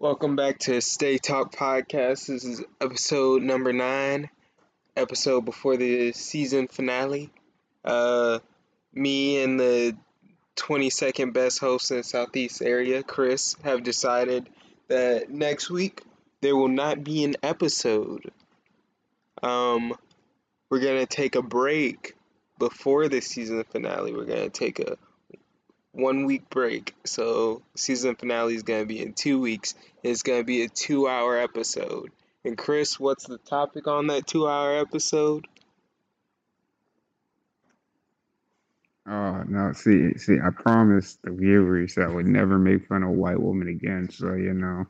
Welcome back to Stay Talk Podcast. This is episode number nine, episode before the season finale. Uh, me and the 22nd best host in the Southeast area, Chris, have decided that next week there will not be an episode. Um, we're gonna take a break before the season finale. We're gonna take a one week break. So season finale is gonna be in two weeks. It's gonna be a two hour episode. And Chris, what's the topic on that two hour episode? Oh no! See, see, I promised the viewers that I would never make fun of white woman again. So you know,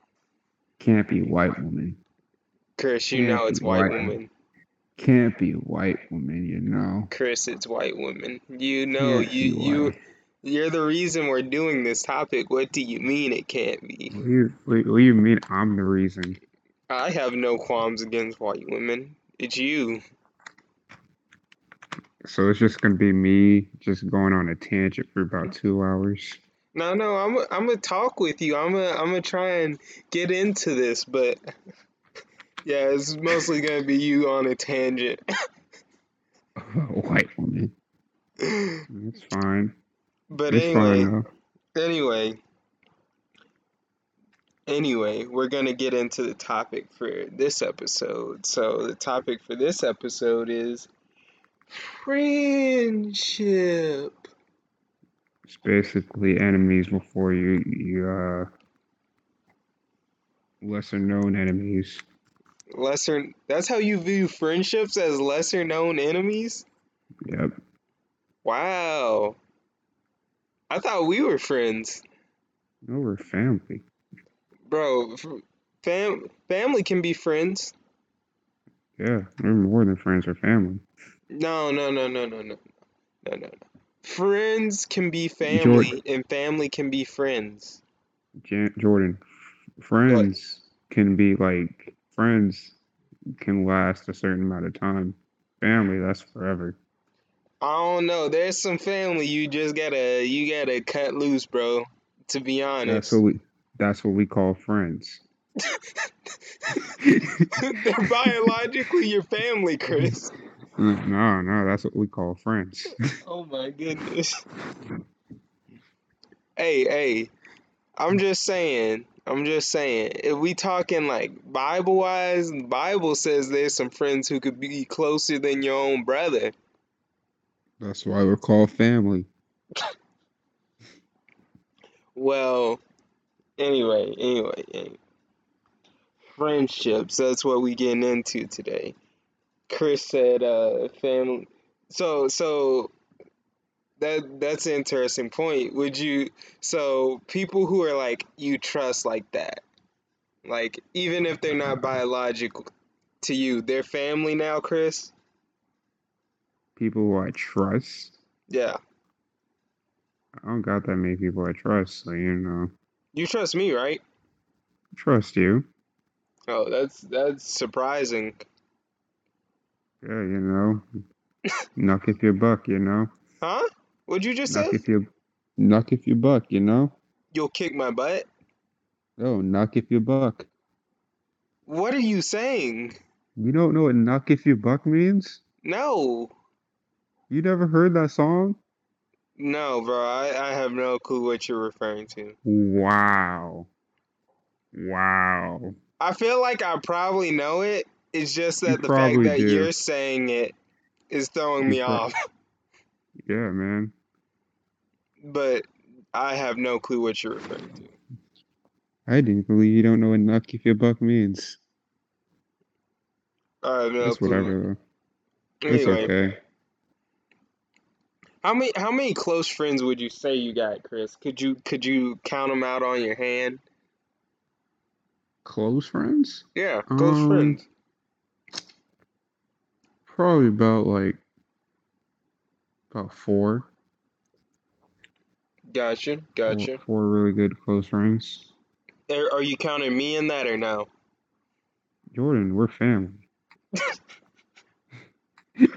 can't be white woman. Chris, you Can't know it's white white. woman. Can't be white woman. You know. Chris, it's white woman. You know, Can't you you white. You're the reason we're doing this topic. What do you mean it can't be? What do you, what, do you mean? I'm the reason. I have no qualms against white women. It's you. So it's just gonna be me just going on a tangent for about two hours. No, no, I'm I'm gonna talk with you. I'm gonna I'm gonna try and get into this, but yeah, it's mostly gonna be you on a tangent. white woman. That's fine. But It's anyway, anyway, anyway, we're gonna get into the topic for this episode. So the topic for this episode is friendship. It's basically enemies before you you uh lesser known enemies. Lesser. That's how you view friendships as lesser known enemies. Yep. Wow. I thought we were friends. No, we're family. Bro, fam- family can be friends. Yeah, we're more than friends. We're family. No, no, no, no, no, no, no, no, no. Friends can be family, and family can be friends. Jan- Jordan, friends can be like friends can last a certain amount of time. Family, that's forever. I don't know. There's some family you just gotta you gotta cut loose, bro. To be honest, That's what we. That's what we call friends. they're biologically your family, Chris. Mm, no, no, that's what we call friends. Oh my goodness. Hey, hey. I'm just saying. I'm just saying. If we talking like Bible wise, the Bible says there's some friends who could be closer than your own brother. That's why we're called family. Well, anyway, anyway, anyway. Friendships, that's what we getting into today. Chris said uh family so so that that's an interesting point. Would you so people who are like you trust like that, like even if they're not biological to you, they're family now, Chris? People who I trust. Yeah. I don't got that many people I trust, so you know. You trust me, right? Trust you. Oh, that's that's surprising. Yeah, you know. Knock if you buck, you know. Huh? What'd you just Knock say? if you knock if you buck, you know. You'll kick my butt? Oh, knock if you buck. What are you saying? You don't know what knock if you buck means? No. You never heard that song? No, bro. I, I have no clue what you're referring to. Wow. Wow. I feel like I probably know it. It's just You that the fact that do. you're saying it is throwing You me pro- off. Yeah, man. But I have no clue what you're referring to. I didn't believe you don't know what knock if you buck means. I have no That's clue. whatever though. It's okay. How many how many close friends would you say you got, Chris? Could you could you count them out on your hand? Close friends? Yeah, close Um, friends. Probably about like about four. Gotcha, Four, gotcha. four really good close friends. Are, are you counting me in that or no? Jordan, we're family.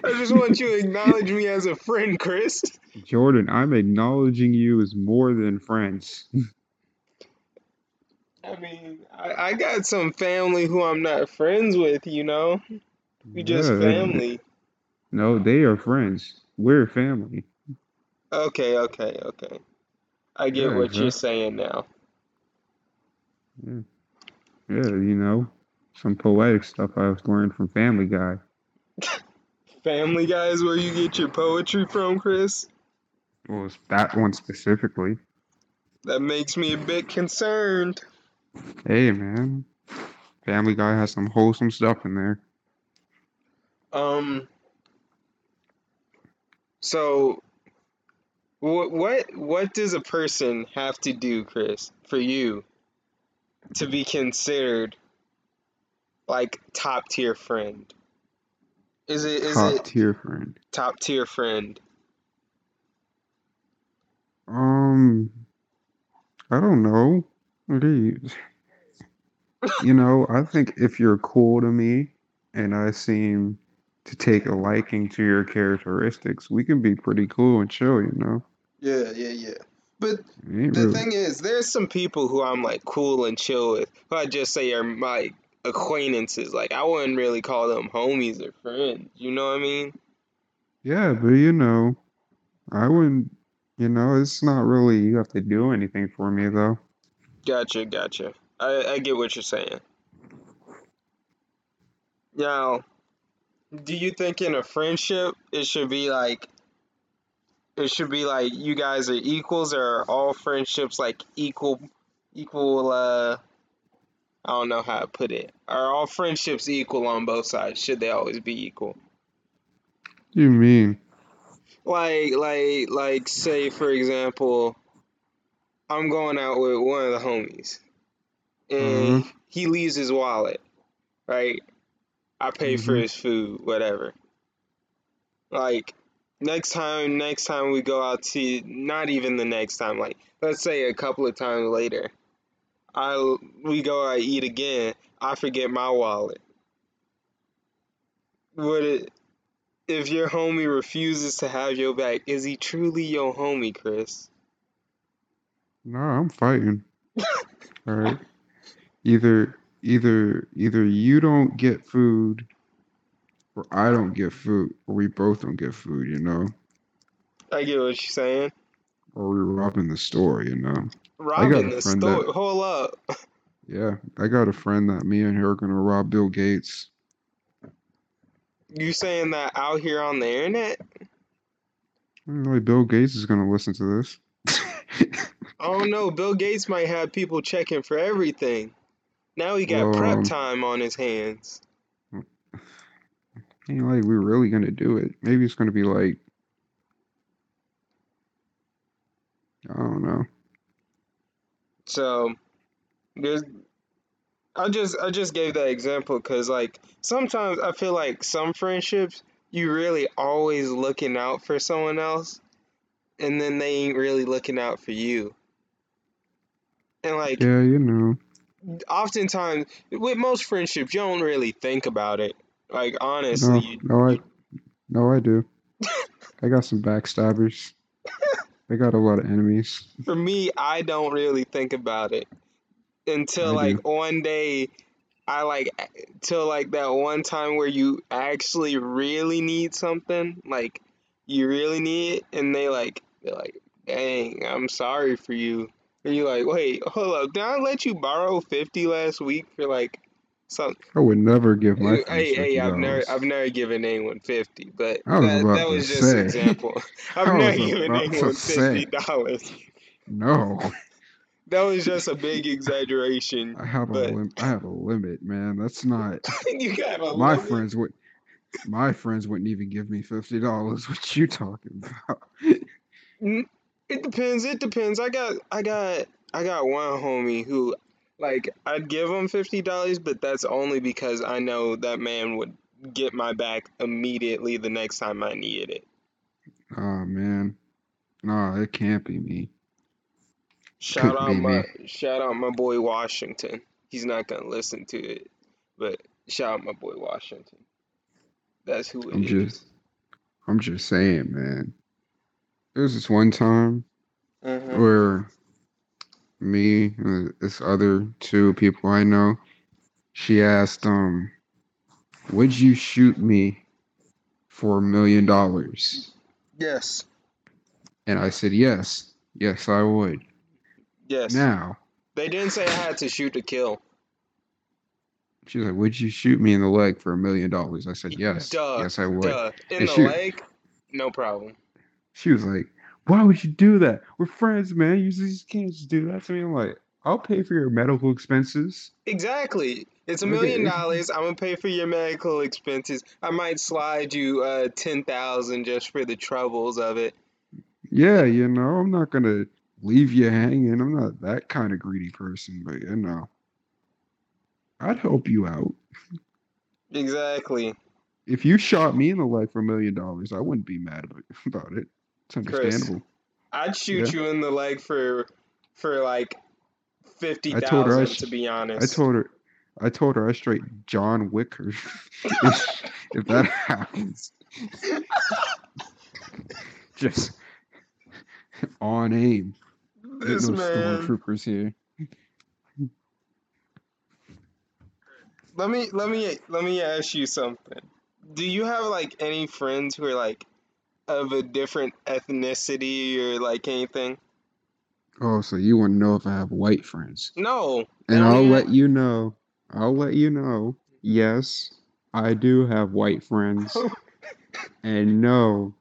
I just want you to acknowledge me as a friend, Chris. Jordan, I'm acknowledging you as more than friends. I mean, I, I got some family who I'm not friends with, you know? We just Yeah, family. no, they are friends. We're family. Okay, okay, okay. I get Yeah, what you're saying now. Yeah, yeah, you know, some poetic stuff I was learned from Family Guy. Family Guy is where you get your poetry from, Chris? Well, it's that one specifically. That makes me a bit concerned. Hey, man, Family Guy has some wholesome stuff in there. Um, so what what what does a person have to do, Chris, for you to be considered like top tier friend? Is it is Top it tier friend. top tier friend? Um, I don't know. Are you? Know, I think if you're cool to me and I seem to take a liking to your characteristics, we can be pretty cool and chill, you know? Yeah, yeah, yeah. But the really. thing is, there's some people who I'm like cool and chill with, who I just say are my acquaintances. Like I wouldn't really call them homies or friends. You know what I mean? Yeah, but you know, I wouldn't, you know, it's not really, you have to do anything for me though. Gotcha, gotcha. I, I get what you're saying. Now, do you think in a friendship it should be like it should be like you guys are equals or are all friendships like equal equal uh I don't know how to put it. Are all friendships equal on both sides? Should they always be equal? You mean? Like like like say for example, I'm going out with one of the homies and Uh-huh. he leaves his wallet, right? I pay for hmm his food, whatever. Like next time, next time we go out to, not even the next time, like let's say a couple of times later, I we go out eat again. I forget my wallet. Would it if your homie refuses to have your back? Is he truly your homie, Chris? No, I'm fighting. All right. Either, either, either you don't get food or I don't get food, or we both don't get food, you know? I get what you're saying. Or we're robbing the store, you know? Robbing the store. that, Hold up. yeah, I got a friend that me and her are gonna rob Bill Gates. You saying that out here on the internet? I don't know, Bill Gates is gonna listen to this. I don't know. Bill Gates might have people checking for everything. Now he got Well, prep um, time on his hands. ain't like we're really gonna do it. Maybe it's gonna be like, I don't know. So there's I just I just gave that example because like sometimes I feel like some friendships you really always looking out for someone else and then they ain't really looking out for you. And like Yeah, you know. oftentimes with most friendships you don't really think about it. Like honestly, No, no, I, no, I do. I got some backstabbers. I got a lot of enemies. for me I don't really think about it until I like do. one day I like till like that one time where you actually really need something, like you really need it, and they like they're like, "Dang, I'm sorry for you," and you're like, "Wait, hold up, did I let you borrow fifty last week for like some?" I would never give my Hey, hey, I've never. I've never given anyone fifty, but I was that about that was just say. example. I've never given anyone fifty dollars. No, That was just a big exaggeration, I have a but lim- I have a limit, man. That's not you got a my limit. friends would. My friends wouldn't even give me fifty dollars. What you talking about? It depends. It depends. I got, I got, I got one homie who, like, I'd give him fifty dollars, but that's only because I know that man would get my back immediately the next time I needed it. Oh man, no, it can't be me. Shout Couldn't out my, me. shout out my boy Washington. He's not gonna listen to it, but shout out my boy Washington. That's who it I'm is. just, I'm just saying, man. There was this one time Uh-huh. where me, uh, this other two people I know. She asked, um, would you shoot me for a million dollars? Yes. And I said, yes, yes, I would. Yes. Now, They didn't say I had to shoot to kill. she was like, would you shoot me in the leg for a million dollars? I said, yes, Duh. yes, I would. Duh. In And the she- leg? No problem. She was like, why would you do that? We're friends, man. You just can't just do that to me. I'm like, I'll pay for your medical expenses. Exactly. It's a million dollars. I'm gonna pay for your medical expenses. I might slide you uh ten thousand just for the troubles of it. Yeah, you know, I'm not gonna leave you hanging. I'm not that kind of greedy person, but you know, I'd help you out. Exactly. If you shot me in the leg for a million dollars, I wouldn't be mad about- about it. It's Chris. I'd shoot Yeah. you in the leg for for like fifty I told her I sh- to be I told her, I told her I straight John Wick her if, if that happens. Just on aim. This no man. stormtroopers here. Let me let me let me ask you something. Do you have like any friends who are like of a different ethnicity or like anything? Oh, so you want to know if I have white friends? No. And I'll let you know. I'll let you know. Yes, I do have white friends. and no,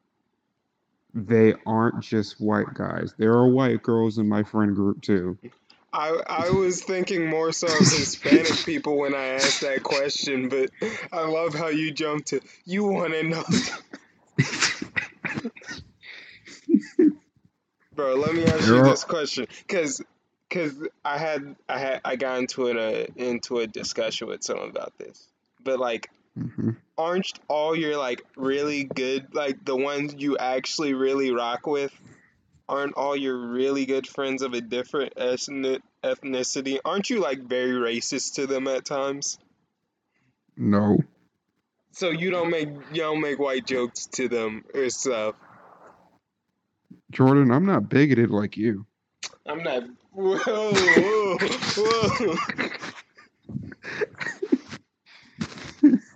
they aren't just white guys. There are white girls in my friend group too. I I was thinking more so of Hispanic people when I asked that question, but I love how you jumped to you want to know. Bro, let me ask you this question, cause, cause I had I had I got into an uh, into a discussion with someone about this, but like, Mhm. aren't all your like really good like the ones you actually really rock with? Aren't all your really good friends of a different ethnic ethnicity? Aren't you like very racist to them at times? No. So you don't make you don't make white jokes to them or stuff. Jordan, I'm not bigoted like you. I'm not. Whoa, whoa, whoa.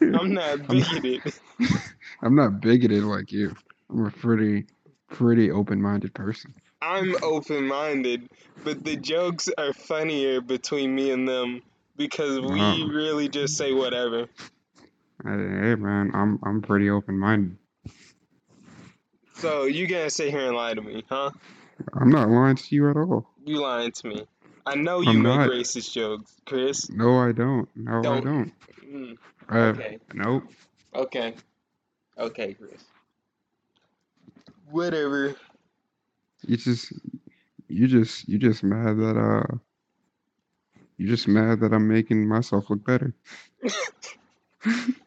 I'm not bigoted. I'm not bigoted like you. I'm a pretty, pretty open-minded person. I'm open minded, but the jokes are funnier between me and them because we Oh. really just say whatever. Hey, hey, man, I'm I'm pretty open-minded. So you gonna sit here and lie to me, huh? I'm not lying to you at all. You lying to me. I know you I'm make not. racist jokes, Chris. No, I don't. No, I Don't. don't. Mm, Uh, okay, Nope. okay, okay, Chris. Whatever. You just, you just, you just mad that uh, you just mad that I'm making myself look better.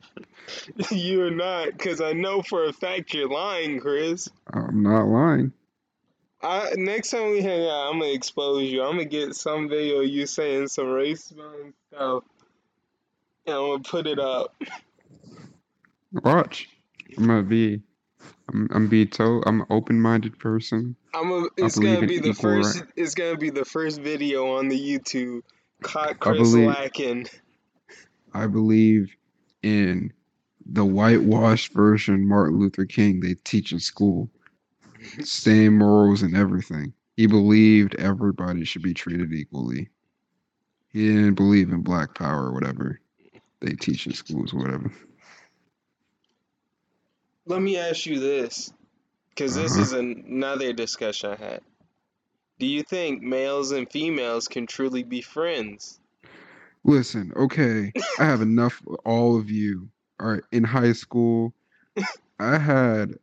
You're not, because I know for a fact you're lying, Chris. I'm not lying. I, next time we hang out, I'm gonna expose you. I'm gonna get some video of you saying some racist stuff, and I'm gonna put it up. Watch. I'm gonna be, I'm, I'm be to, I'm an open-minded person. I'm a, it's gonna be the first. It's gonna be the first video on the YouTube. Caught Chris believe- lacking. I believe in the whitewashed version Martin Luther King they teach in school. Same morals and everything. He believed everybody should be treated equally. He didn't believe in black power or whatever they teach in schools or whatever. Let me ask you this, because this Uh-huh. is another discussion I had. Do you think males and females can truly be friends? Listen, okay, I have enough with all of you. All right, in high school, I had,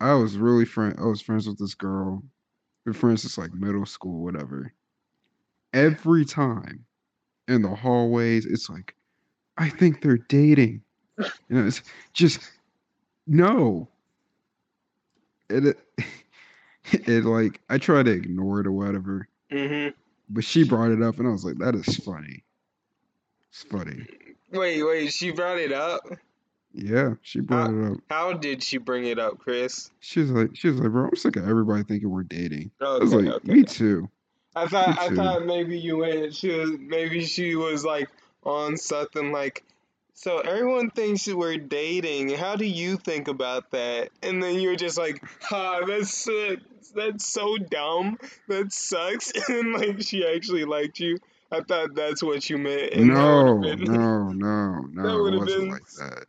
I was really friend, I was friends with this girl. We're friends since like middle school, whatever. Every time in the hallways, it's like, I think they're dating. You know, it's just no. It, it, it like I try to ignore it or whatever, Mm-hmm. but she brought it up, and I was like, that is funny. It's funny. Wait, wait. She brought it up. Yeah, she brought it up. How did she bring it up, Chris? She was like, she was like, bro, I'm sick of everybody thinking we're dating. I was like, okay. me too. I thought Me I too. thought maybe you went. She was maybe she was like on something like. So everyone thinks we're dating. How do you think about that? And then you're just like, "Ha, that's uh, that's so dumb. That sucks." And like she actually liked you. I thought that's what you meant. And No, that would been no, no, that no. would It have been like that.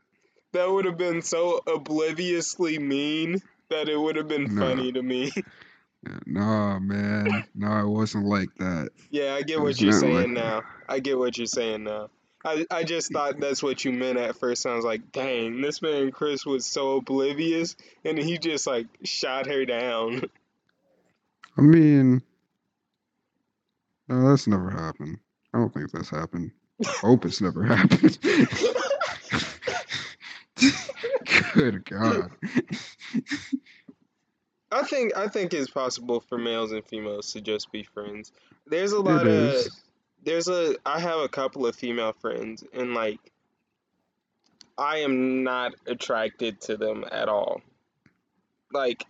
That would have been so obliviously mean that it would have been No, funny to me. no, man. No, it wasn't like that. Yeah, I get what you're saying like now. that. I get what you're saying now. I, I just thought that's what you meant at first. I was like, dang, this man Chris was so oblivious, and he just like shot her down. I mean, no, that's never happened. I don't think that's happened. Hope it's never happened. Good God. I think I think it's possible for males and females to just be friends. There's a lot of there's a I have a couple of female friends, and like I am not attracted to them at all. Like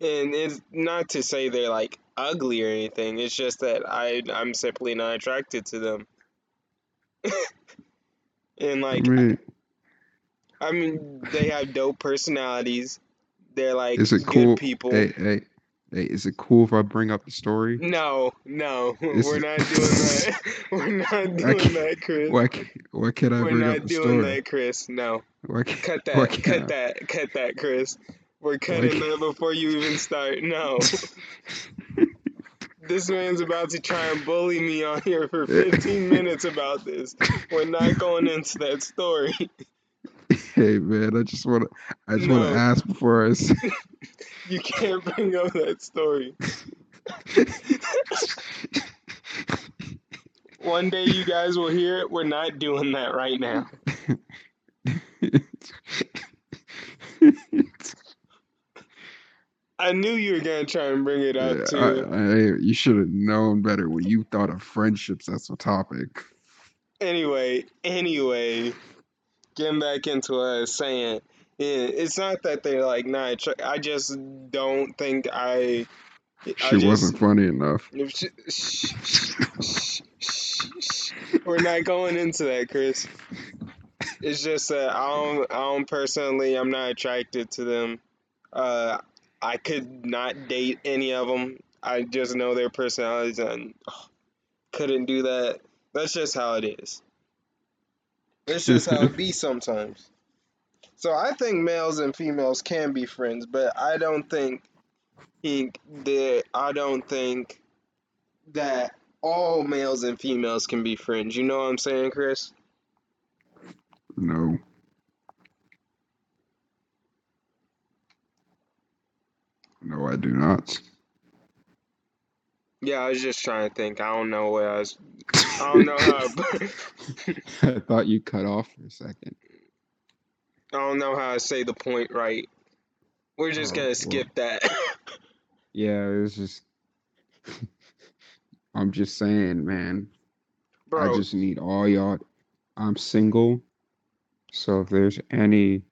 And it's not to say they're like ugly or anything. It's just that I I'm simply not attracted to them. and like I mean they have dope personalities. They're like is it good cool? people. Hey, hey, hey, is it cool if I bring up the story? No, no, Is we're it? not doing that. We're not doing that, Chris. why can't, why can't I We're bring up not doing that, Chris. No. Why can't, Cut why that. can't Cut I? that. Cut that, Chris. We're cutting that before you even start. No. This man's about to try and bully me on here for 15 minutes about this. We're not going into that story. hey man, I just wanna, I just wanna ask before I say. you can't bring up that story. One day you guys will hear it. We're not doing that right now. I knew you were going to try and bring it up Yeah, I. I, you should have known better when you thought of friendships as a topic. Anyway, anyway, getting back into what I was saying, it's not that they're like not. attra- I just don't think I. I She just. wasn't funny enough. Shh, shh, shh, shh. We're not going into that, Chris. It's just that I don't. I don't personally. I'm not attracted to them. Uh, I could not date any of them. I just know their personalities and ugh, couldn't do that. That's just how it is. That's just how it be sometimes. So I think males and females can be friends, but I don't think think that I don't think that all males and females can be friends. You know what I'm saying, Chris? No. No, I do not. Yeah, I was just trying to think. I don't know where I was. I don't know how. I thought you cut off for a second. I don't know how to say the point right. We're just Oh, gonna well. skip that. Yeah, it was just. I'm just saying, man. I Bro, just need all y'all. I'm single, so if there's any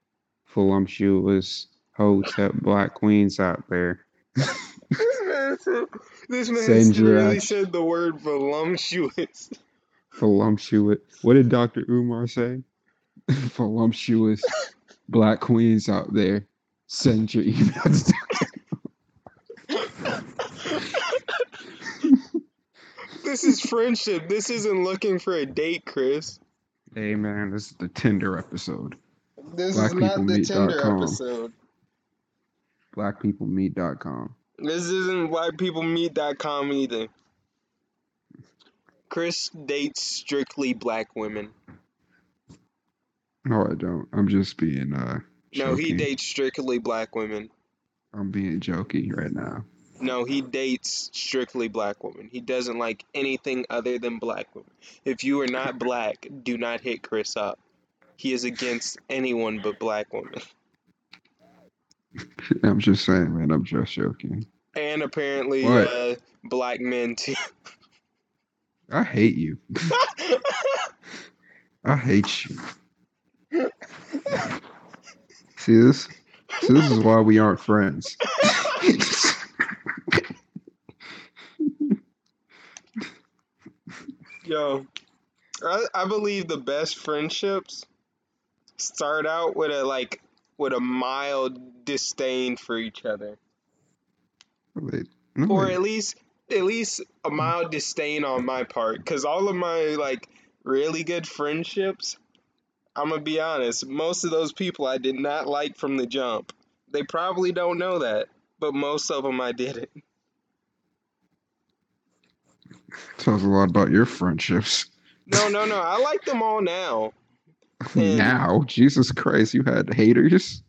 voluptuous hotep black queens out there, this man said, this man send your really said the word voluptuous. voluptuous. What did Dr. Umar say? voluptuous black queens out there, send your emails. to- This is friendship. This isn't looking for a date, Chris. hey man, this is the Tinder episode. This is not the Tinder Blackpeoplemeet.com. episode. Blackpeoplemeet.com. This isn't blackpeoplemeet.com either. Chris dates strictly black women. No, I don't. I'm just being uh No, he jokey. dates strictly black women. I'm being jokey right now. No, he dates strictly black women. He doesn't like anything other than black women. If you are not black, do not hit Chris up. He is against anyone but black women. I'm just saying, man. I'm just joking. And apparently, What? uh, black men too. I hate you. I hate you. See this? See, this is why we aren't friends. Yo, I, I believe the best friendships start out with a like with a mild disdain for each other, Wait, no, or at least at least a mild disdain on my part. Cause all of my like really good friendships, I'm gonna be honest, most of those people I did not like from the jump. They probably don't know that, but most of them I didn't. tells a lot about your friendships. No, no, no. I like them all now. And- now, Jesus Christ, you had haters.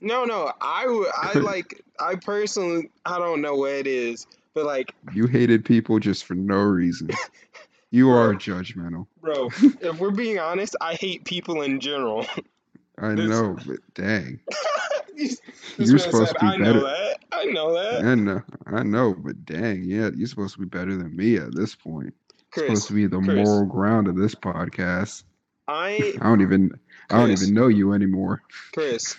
No, no. I I like I personally I don't know what it is, but like, You hated people just for no reason. You are judgmental. bro, if we're being honest, I hate people in general. I This- know, but dang, you're supposed said, to be I know better. that. I know that. I know, I know, but dang, yeah, you're supposed to be better than me at this point. supposed to be the Chris. moral ground of this podcast. I I don't even, I don't even know you anymore. Chris,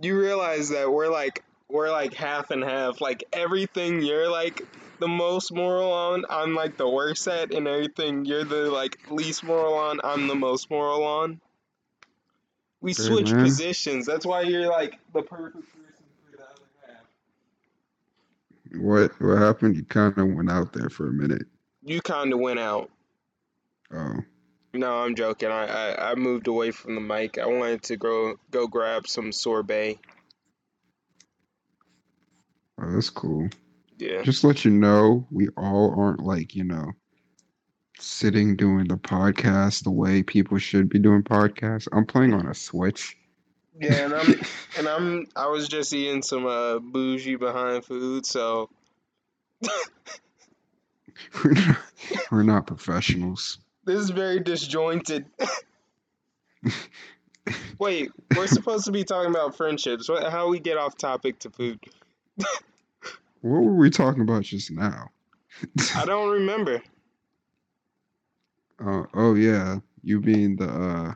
you realize that we're like we're like half and half. Like everything you're like the most moral on, I'm like the worst at, and everything you're the like least moral on, I'm the most moral on. We Hey, switch man. positions. That's why you're like the perfect person for the other half. What, what happened? You kind of went out there for a minute. You kind of went out. Oh, No, I'm joking. I, I I moved away from the mic. I wanted to go go grab some sorbet. oh, that's cool. Yeah. Just let you know, we all aren't like you know, sitting doing the podcast the way people should be doing podcasts. I'm playing on a Switch. Yeah, and I'm and I'm I was just eating some uh bougie behind food, so we're, not, we're not professionals. This is very disjointed. Wait, we're supposed to be talking about friendships. What, how we get off topic to food? What were we talking about just now? I don't remember. Uh, oh yeah, you being the uh,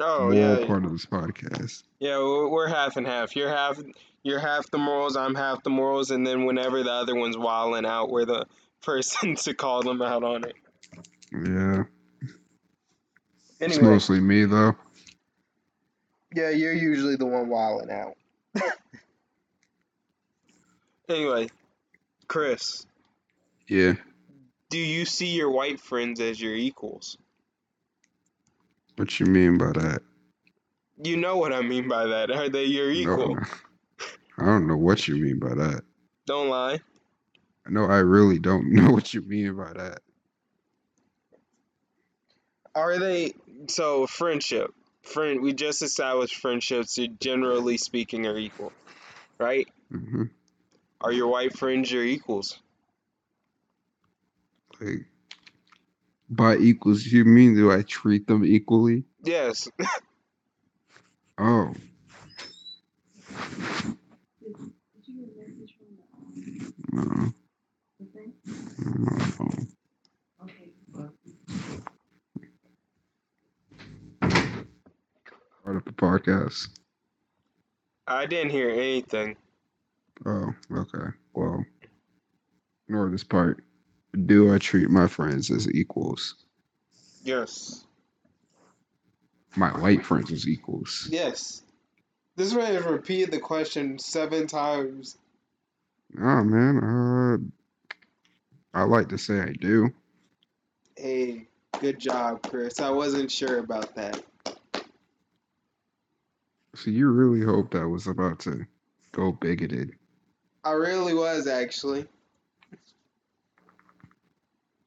Oh moral yeah, part of this podcast. yeah. We're, we're half and half. You're half. You're half the morals. I'm half the morals. And then whenever the other one's wilding out, we're the person to call them out on it. Yeah, it's mostly me though. yeah, you're usually the one wilding out. anyway, Chris, Yeah. do you see your white friends as your equals? What you mean by that? You know what I mean by that. Are they your equal? No, I don't know what you mean by that. Don't lie. No, I really don't know what you mean by that. Are they so friendship? Friend, we just established friendships. Generally speaking, are equal, right? hmm Are your white friends your equals? Like, by equals, you mean do I treat them equally? Yes. Oh, no. No. Part of the podcast. I didn't hear anything. Oh, okay. Well, ignore this part. Do I treat my friends as equals? Yes. My white friends as equals. Yes. This man has repeated the question seven times. Oh man, uh, I like to say I do. Hey, good job, Chris. I wasn't sure about that. So you really hoped I was about to go bigoted? I really was actually.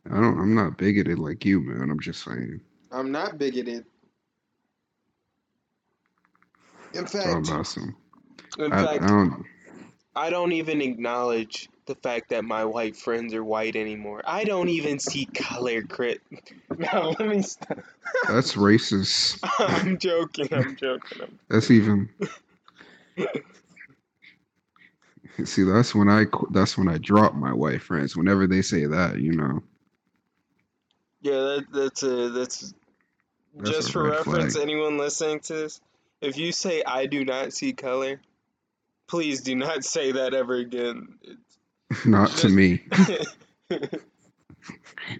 I don't. I'm not bigoted like you, man. I'm just saying. I'm not bigoted. In fact, about some. in I, fact, I don't. I don't even acknowledge the fact that my white friends are white anymore. I don't even see color, crit. Now let me stop. That's racist. I'm joking. I'm joking. I'm- That's even. See, that's when I that's when I drop my white friends. Whenever they say that, you know. Yeah, that, that's a that's, That's just a for reference. flag. Anyone listening to this, if you say I do not see color, please do not say that ever again. Not to me.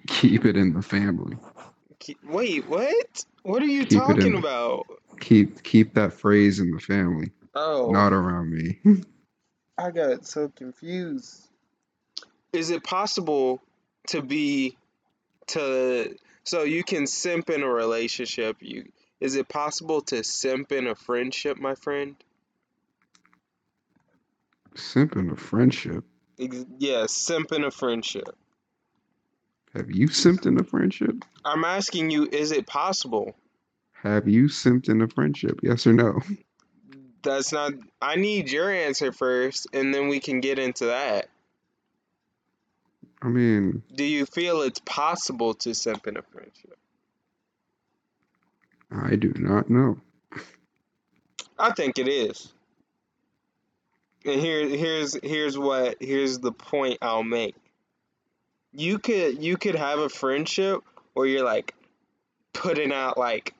Keep it in the family. Keep, wait, what? What are you Keep talking in- about? Keep keep that phrase in the family, Oh, not around me. I got so confused. Is it possible to be to so you can simp in a relationship? You is it possible to simp in a friendship, my friend? Simping a friendship. Ex- Yeah, simp in a friendship. Have you simped in a friendship? I'm asking you, is it possible? Have you simped in a friendship? Yes or no? That's not. I need your answer first, and then we can get into that. I mean, Do you feel it's possible to simp in a friendship? I do not know. I think it is. And here, here's here's what here's the point I'll make. You could you could have a friendship where you're like putting out like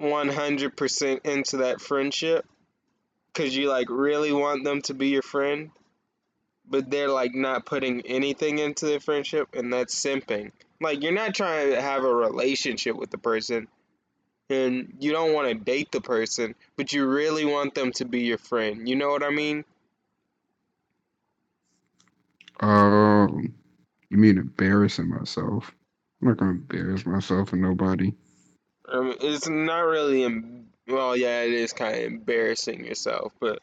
100% into that friendship because you like really want them to be your friend, but they're like not putting anything into the friendship, and that's simping. Like you're not trying to have a relationship with the person, and you don't want to date the person, but you really want them to be your friend. You know what I mean? Um, you mean embarrassing myself? I'm not gonna embarrass myself and nobody. Um, it's not really, em- well, yeah, it is kind of embarrassing yourself, but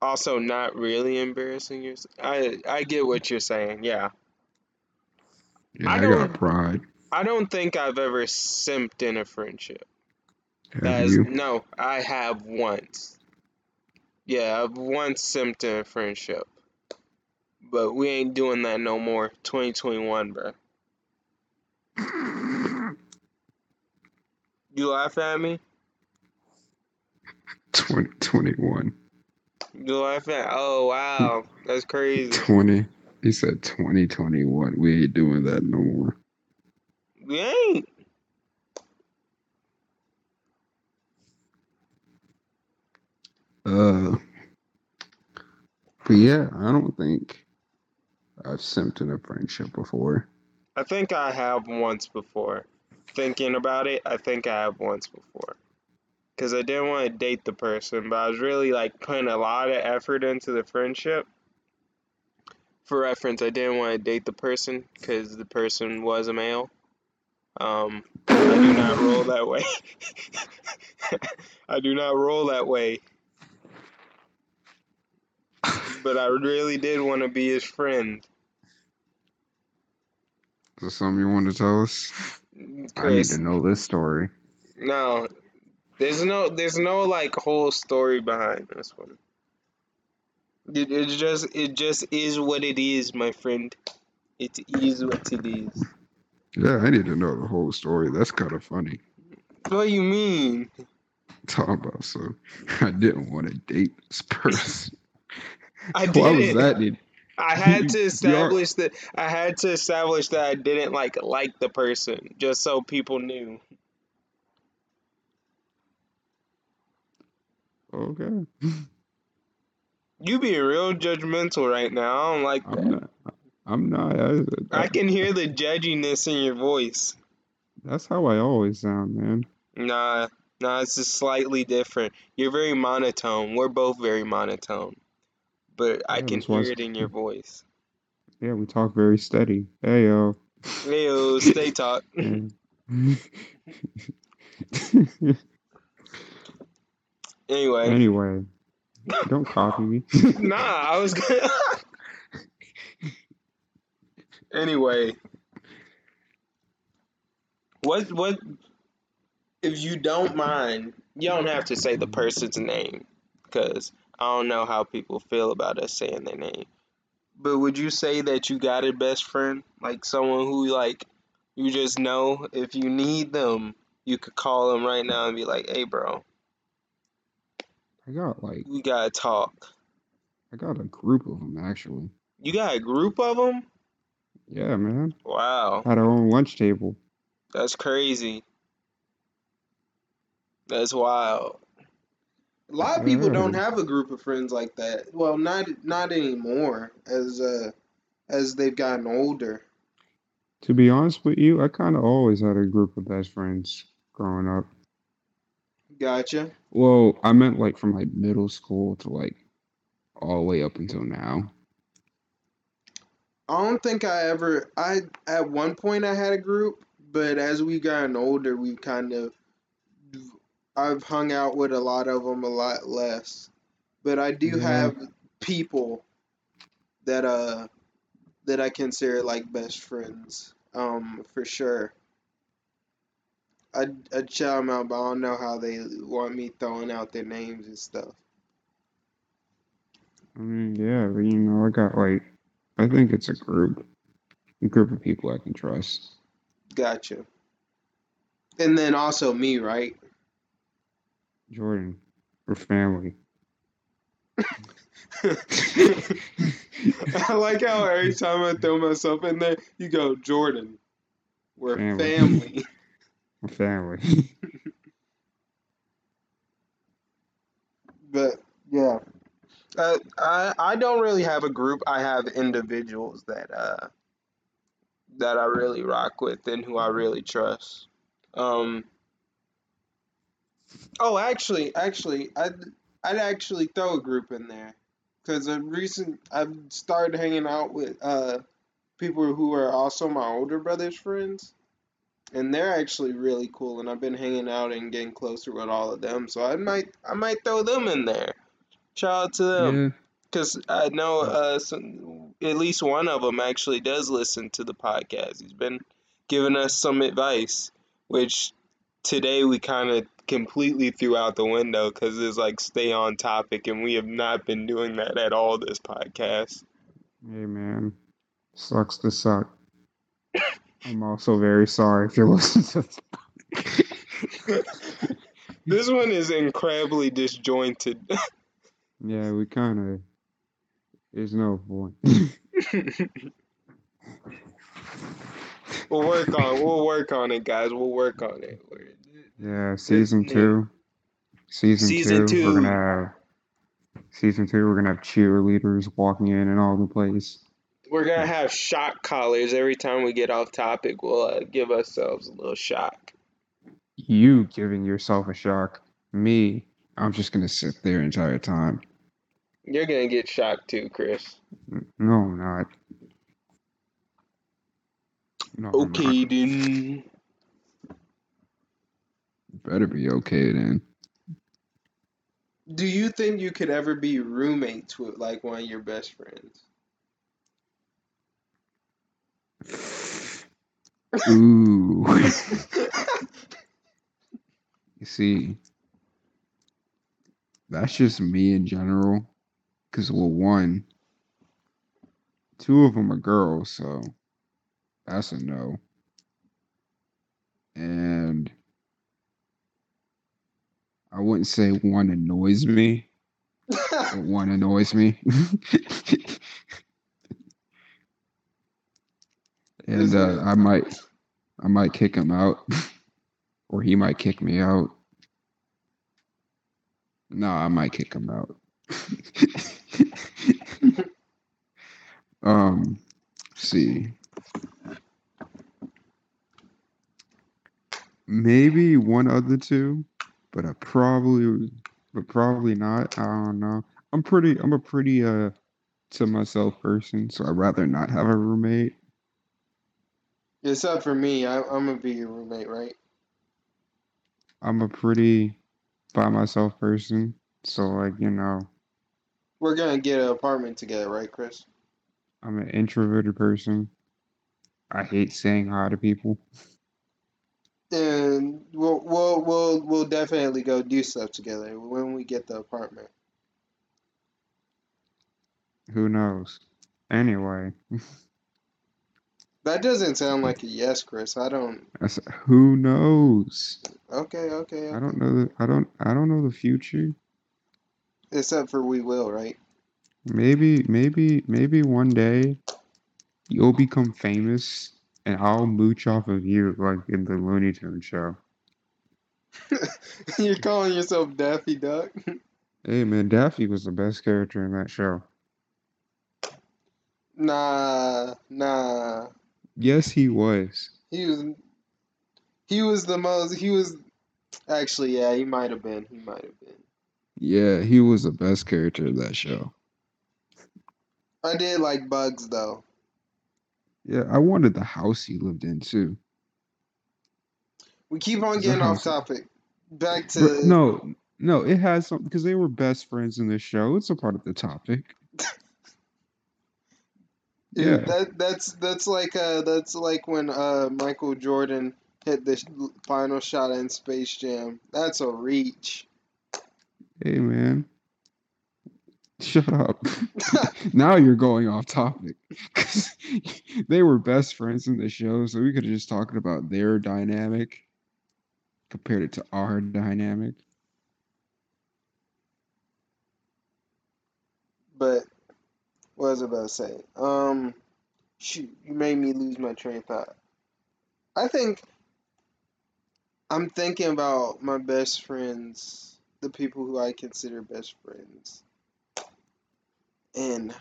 also not really embarrassing yourself. I I get what you're saying. Yeah, Yeah, I I, got pride. I don't think I've ever simped in a friendship. Have That's you? no, I have once. Yeah, I've once simped in a friendship, but we ain't doing that no more. 2021, bro. You laugh at me? 2021. You laugh at? Oh wow, that's crazy. 20. He said 2021. We ain't doing that no more. We ain't. Uh, but yeah, I don't think I've simped in a friendship before. I think I have once before. Thinking about it, I think I have once before. Cause I didn't want to date the person, but I was really like putting a lot of effort into the friendship. For reference, I didn't want to date the person because the person was a male. Um, I do not roll that way. I do not roll that way. But I really did want to be his friend. Is there something you want to tell us? I need to know this story. no, there's no, there's no like whole story behind this one. It, it just, it just is what it is, my friend. It is what it is. Yeah, I need to know the whole story. That's kind of funny. What do you mean? Talking about so I didn't want to date this person. I did. Why was that? Need- I had to establish that I had to establish that I didn't like like the person, just so people knew. Okay, You being real judgmental right now. I don't like that. I'm not. I'm not. I, I can hear the judginess in your voice. That's how I always sound, man. Nah, nah, it's just slightly different. You're very monotone. We're both very monotone. But I Yeah, can hear it in your voice. Yeah, we talk very steady. Hey yo. Heyo, stay talk. Anyway, anyway, don't copy me. nah, I was gonna. anyway, what what if you don't mind? You don't have to say the person's name because I don't know how people feel about us saying their name. But would you say that you got a best friend, like someone who like you just know if you need them, you could call them right now and be like, "Hey, bro, I got like we gotta talk." I got a group of them actually. You got a group of them? Yeah, man. Wow, At our own lunch table. that's crazy. That's wild. A lot of people don't have a group of friends like that. Well, not not anymore as uh as they've gotten older. To be honest with you, I kind of always had a group of best friends growing up. Gotcha. Well, I meant like from like middle school to like all the way up until now. I don't think I ever. I at one point I had a group, but as we gotten older, we've kind of. I've hung out with a lot of them a lot less, but I do have people that uh that I consider like best friends. Um, for sure. I'd, I'd shout them out, but I don't know how they want me throwing out their names and stuff. I mean, yeah, but you know, I got like, I think it's a group, a group of people I can trust. Gotcha. And then also me, right? Jordan, we're family. I like how every time I throw myself in there, you go, Jordan. We're Family. family. We're family. But yeah, uh, I I don't really have a group. I have individuals that uh that I really rock with and who I really trust. Um. Oh, actually, actually, I'd I'd actually throw a group in there because a recent I've started hanging out with uh people who are also my older brother's friends. And they're actually really cool, and I've been hanging out and getting closer with all of them. So I might, I might throw them in there. Shout out to them, yeah, because I know uh, some, at least one of them actually does listen to the podcast. He's been giving us some advice, which today we kind of completely threw out the window because it's like stay on topic, and we have not been doing that at all this podcast. hey man, sucks to suck. I'm also very sorry if you're listening to this. this one is incredibly disjointed. Yeah, we kind of. There's no point. We'll work on we'll work on it, guys. We'll work on it. We're- Yeah, season two. Season, Season two, We're gonna have. Season two, we're gonna have cheerleaders walking in and all the place. We're gonna have shock collars every time we get off topic. We'll uh, give ourselves a little shock. You giving yourself a shock. Me, I'm just gonna sit there entire time. You're gonna get shocked too, Chris. No, I'm not. No, I'm Okay, not. then. Better be okay then. Do you think you could ever be roommates with like one of your best friends? Ooh. you see, that's just me in general. Because, well, one, two of them are girls, so that's a no. And I wouldn't say one annoys me, but one annoys me. and uh, I might, I might kick him out, or he might kick me out. No, I might kick him out. um, let's see. Maybe one of the two, but I probably, but probably not. I don't know. I'm pretty. I'm a pretty uh to myself person, so I'd rather not have a roommate. It's Except for me, I, I'm gonna be your roommate, right? I'm a pretty by myself person, so like you know, We're gonna get an apartment together, right, Chris? I'm an introverted person. I hate saying hi to people. And we'll we'll we'll we'll definitely go do stuff together when we get the apartment. Who knows? Anyway, That doesn't sound like a yes, Chris. I don't. I said, who knows? Okay, okay. I don't know the I don't I don't know the future. Except for we will, right? Maybe maybe maybe one day you'll become famous and I'll mooch off of you like in the Looney Tunes show. You're calling yourself Daffy Duck? Hey man, Daffy was the best character in that show. Nah, nah. Yes, he was. He was he was the most he was actually yeah, he might have been. He might have been. Yeah, he was the best character of that show. I did like Bugs though. Yeah, I wanted the house he lived in too. We keep on getting off topic. Back to no, no, it has something because they were best friends in the show. It's a part of the topic. Dude, Yeah, that that's that's like uh that's like when uh Michael Jordan hit the final shot in Space Jam. That's a reach. hey man, shut up. now you're going off topic. they were best friends in the show, so we could have just talked about their dynamic compared it to our dynamic. But what was I about to say? Um, shoot, you made me lose my train of thought. I think I'm thinking about my best friends, the people who I consider best friends, and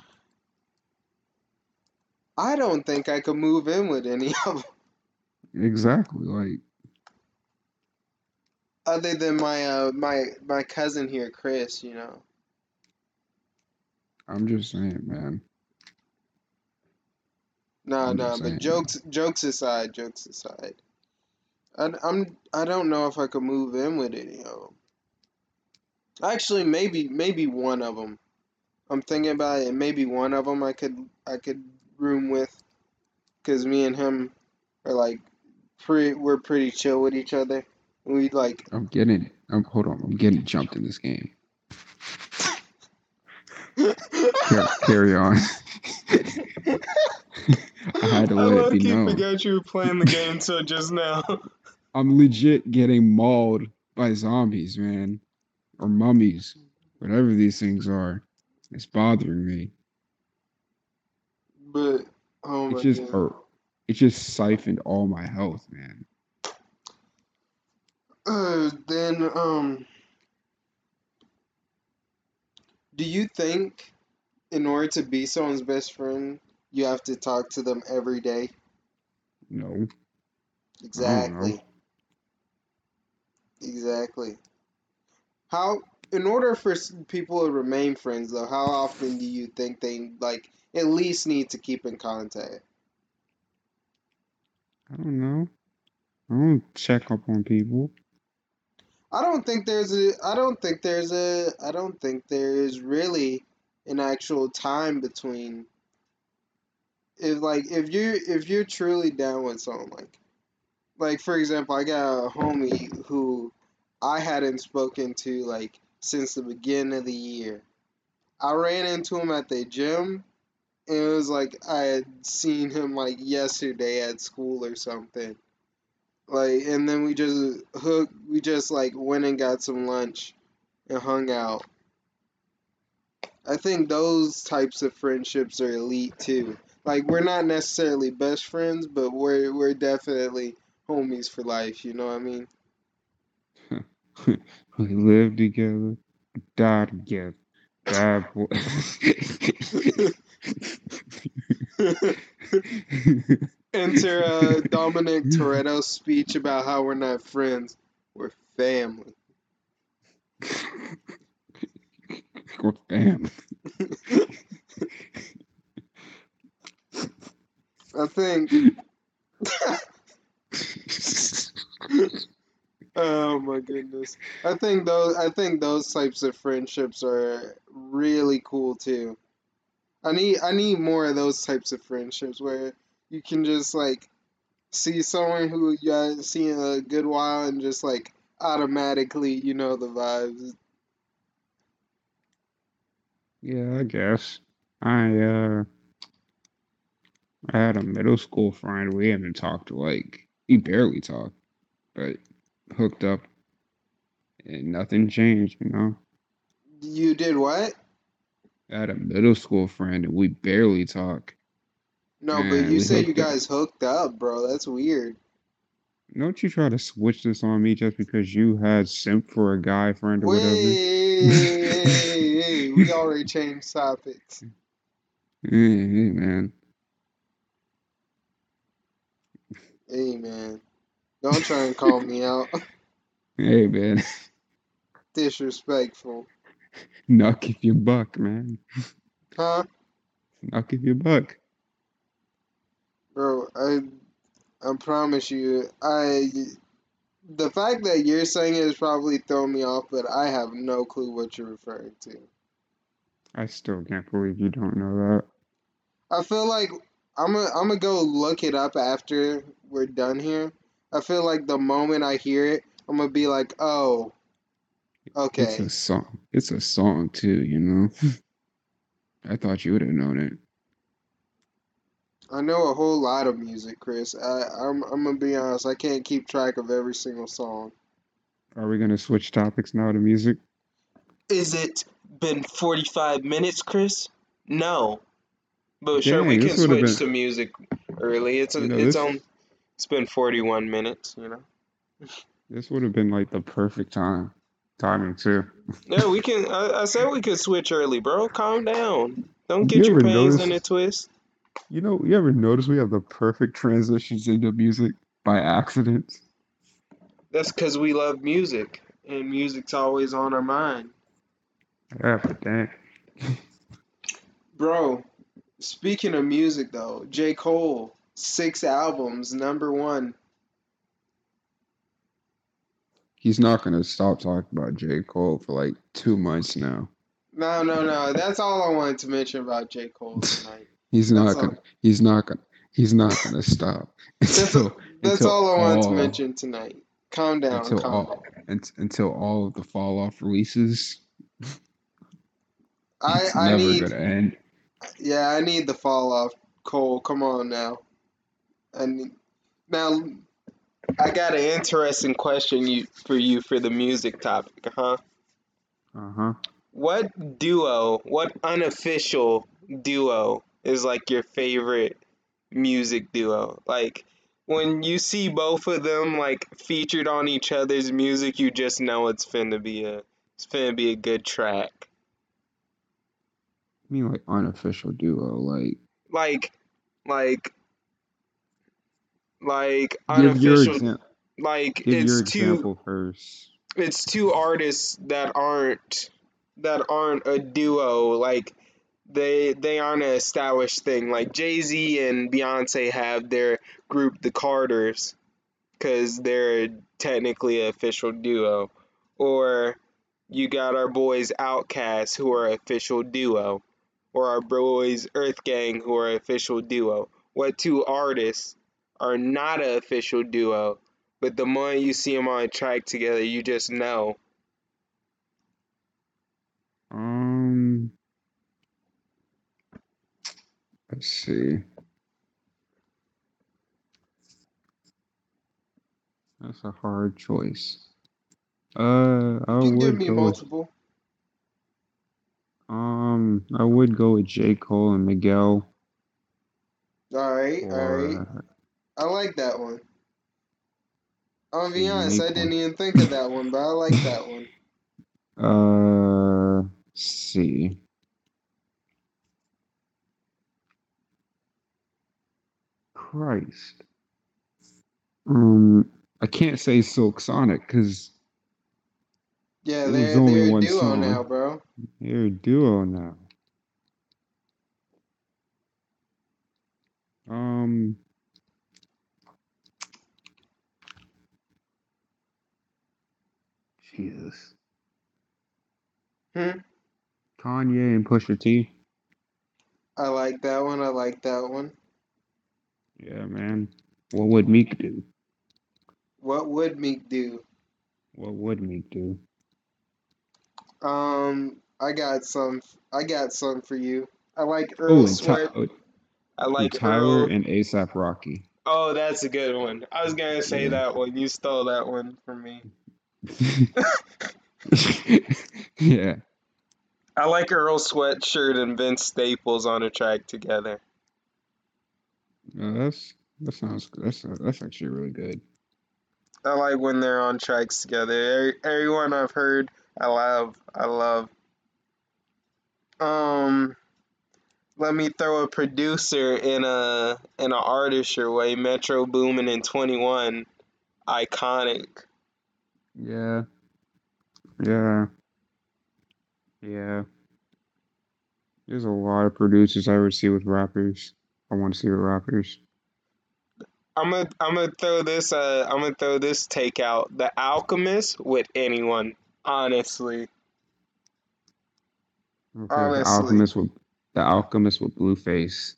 I don't think I could move in with any of them Exactly. Like, other than my uh my my cousin here, Chris. You know. I'm just saying, man. No, I'm no, but saying. jokes jokes aside, jokes aside. I, I'm I don't know if I could move in with any of them. Actually, maybe maybe one of them. I'm thinking about it. Maybe one of them I could I could room with, cause me and him are like pretty we're pretty chill with each other. We like I'm getting. I'm hold on. I'm getting jumped in this game. Car- carry on. I had to I let it be known. forgot you were playing the game till just now. I'm legit getting mauled by zombies, man, or mummies, whatever these things are. It's bothering me. But oh It just hurt. It just siphoned all my health, man. Uh, then, um, do you think in order to be someone's best friend, you have to talk to them every day? No, Exactly. Exactly. How, in order for people to remain friends, though, how often do you think they, like, at least need to keep in contact? I don't know. I don't check up on people. I don't think there's a, I don't think there's a, I don't think there is really an actual time between if like if you if you're truly down with someone like like for example I got a homie who I hadn't spoken to like since the beginning of the year. I ran into him at the gym and it was like I had seen him like yesterday at school or something. Like and then we just hook, we just like went and got some lunch and hung out. I think those types of friendships are elite too. Like we're not necessarily best friends, but we're we're definitely homies for life. You know what I mean? we live together, die together. Bad boy. Enter uh, Dominic Toretto's speech about how we're not friends, we're family. We're fam. I think. Oh my goodness! I think those I think those types of friendships are really cool too. I need I need more of those types of friendships where you can just like see someone who you haven't seen in a good while and just like automatically you know the vibes. Yeah, I guess. I uh I had a middle school friend. We haven't talked like we barely talk, but hooked up and nothing changed, you know. You did what? I had a middle school friend and we barely talk. No, but you said you hooked up. guys hooked up, bro. That's weird. Don't you try to switch this on me just because you had simp for a guy friend or Wait, whatever? hey, hey, we already changed topics. Hey, hey, man. Hey man, don't try and call me out. Hey man, Disrespectful, knuck if you buck, man. huh, Knuck if you buck. bro? I I promise you, I the fact that you're saying it is probably throwing me off, but I have no clue what you're referring to. I still can't believe you don't know that. I feel like I'm gonna I'm gonna go look it up after we're done here. I feel like the moment I hear it, I'm gonna be like, oh, okay. It's a song. It's a song too, you know. I thought you would have known it. I know a whole lot of music, Chris. I, I'm I'm gonna be honest. I can't keep track of every single song. Are we gonna switch topics now to music? Is it been 45 minutes, Chris? No. But sure, we can this would have switch been. to music early. It's a, You know, it's this on. It's been 41 minutes. You know. this would have been like the perfect time timing too. Yeah, we can. I, I said we could switch early, bro. Calm down. Don't You get your ever panties in a twist. You know, you ever notice we have the perfect transitions into music by accident? That's because we love music, and music's always on our mind, Yeah, but dang. bro. Speaking of music, though, J. Cole, six albums, number one. He's not gonna stop talking about J. Cole for like two months now. No, no, no. That's all I wanted to mention about J. Cole tonight. He's not all. gonna he's not gonna he's not gonna stop That's until that's until all I wanted to mention tonight. Calm down, until calm all down. until all of the fall off releases. I I never need gonna end. yeah, I need the fall off. Cole, come on now. And now I got an interesting question you for you for the music topic, huh? Uh-huh. What duo, what unofficial duo is like your favorite music duo? Like when you see both of them like featured on each other's music, you just know it's finna be a it's finna be a good track. I mean like unofficial duo, like Like like like unofficial like give it's your two first. it's two artists that aren't that aren't a duo like they they aren't an established thing. Like jay-z and beyonce have their group the carters because they're technically an official duo. Or you got our boys OutKast who are official duo. Or our boys EarthGang who are official duo. What two artists are not an official duo but the moment you see them on a track together you just know Um let's see. That's a hard choice. Uh I you would me go with multiple um I would go with J. Cole and Miguel all right all right or i like that one i'll it's a be honest i unique didn't even think of that one but i like that one Uh, let's see. Christ. Um, I can't say Silk Sonic because yeah it was they're only they're a one duo now, bro. They're a duo now. Um, Jesus. hmm Kanye and Pusha T. i like that one i like that one Yeah, man. What would Meek do? what would meek do What would Meek do? um i got some i got some for you i like earl Ty- sweat oh, i like Tyler earl and ASAP Rocky. oh that's a good one i was gonna say Yeah. that one you stole that one from me yeah. I like Earl Sweatshirt and Vince Staples on a track together. Yeah, that's that sounds that's that's actually really good. I like when they're on tracks together. Everyone I've heard, I love. I love. Um, let me throw a producer in a in a your way. Metro Boomin in Twenty One, iconic. Yeah. Yeah. Yeah. There's a lot of producers I would see with rappers. I want to see with rappers. I'm gonna I'm gonna throw this uh I'm gonna throw this take out. The Alchemist with anyone, honestly. Okay, the Alchemist with the Alchemist with Blueface.